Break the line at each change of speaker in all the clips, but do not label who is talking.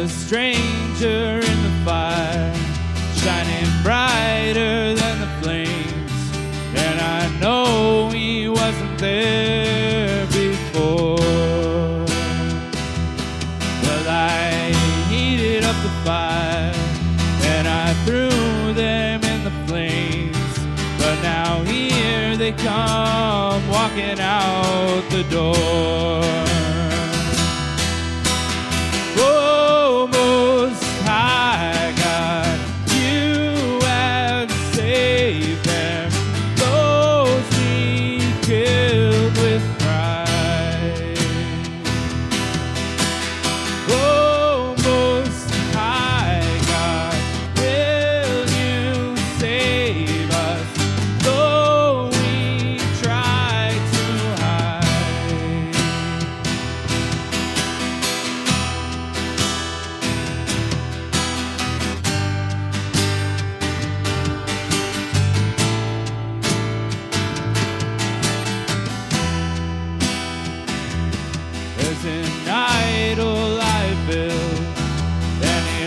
a stranger in the fire, shining brighter than the flames. And I know he wasn't there before. Well, I heated up the fire and I threw them in the flames. But now here they come walking out the door.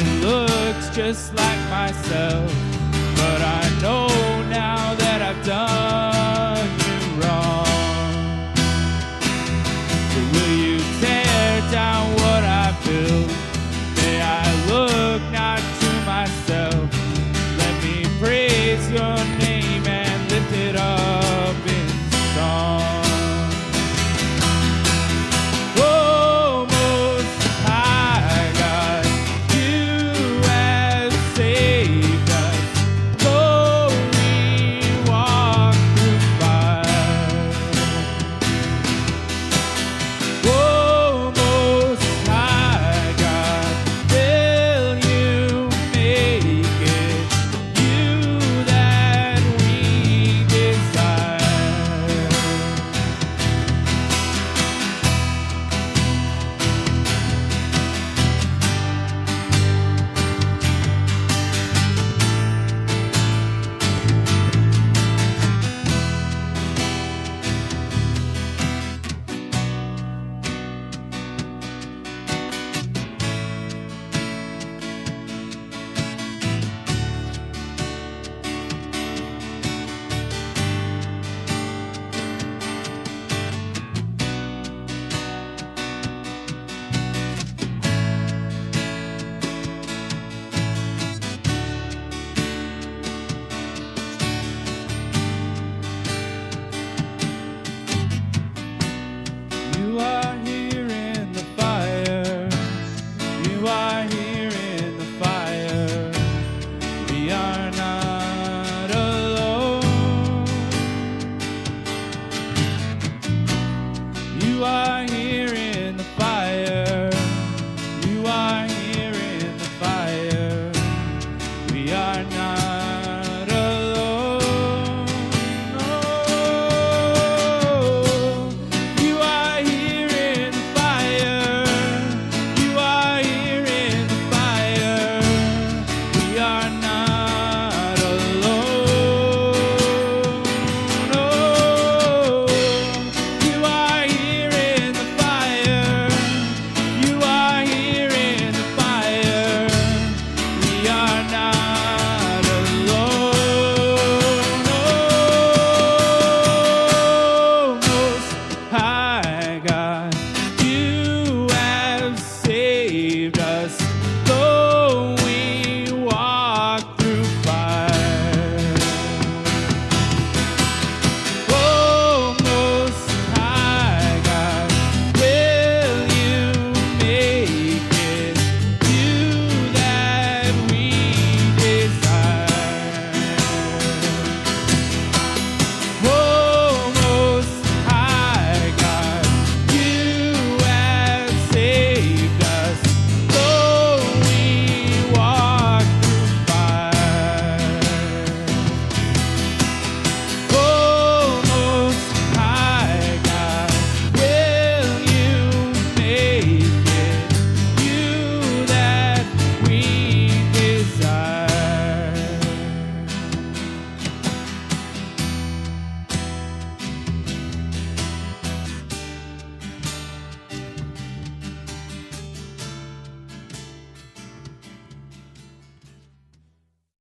that looks just like myself. But I know now that I've done.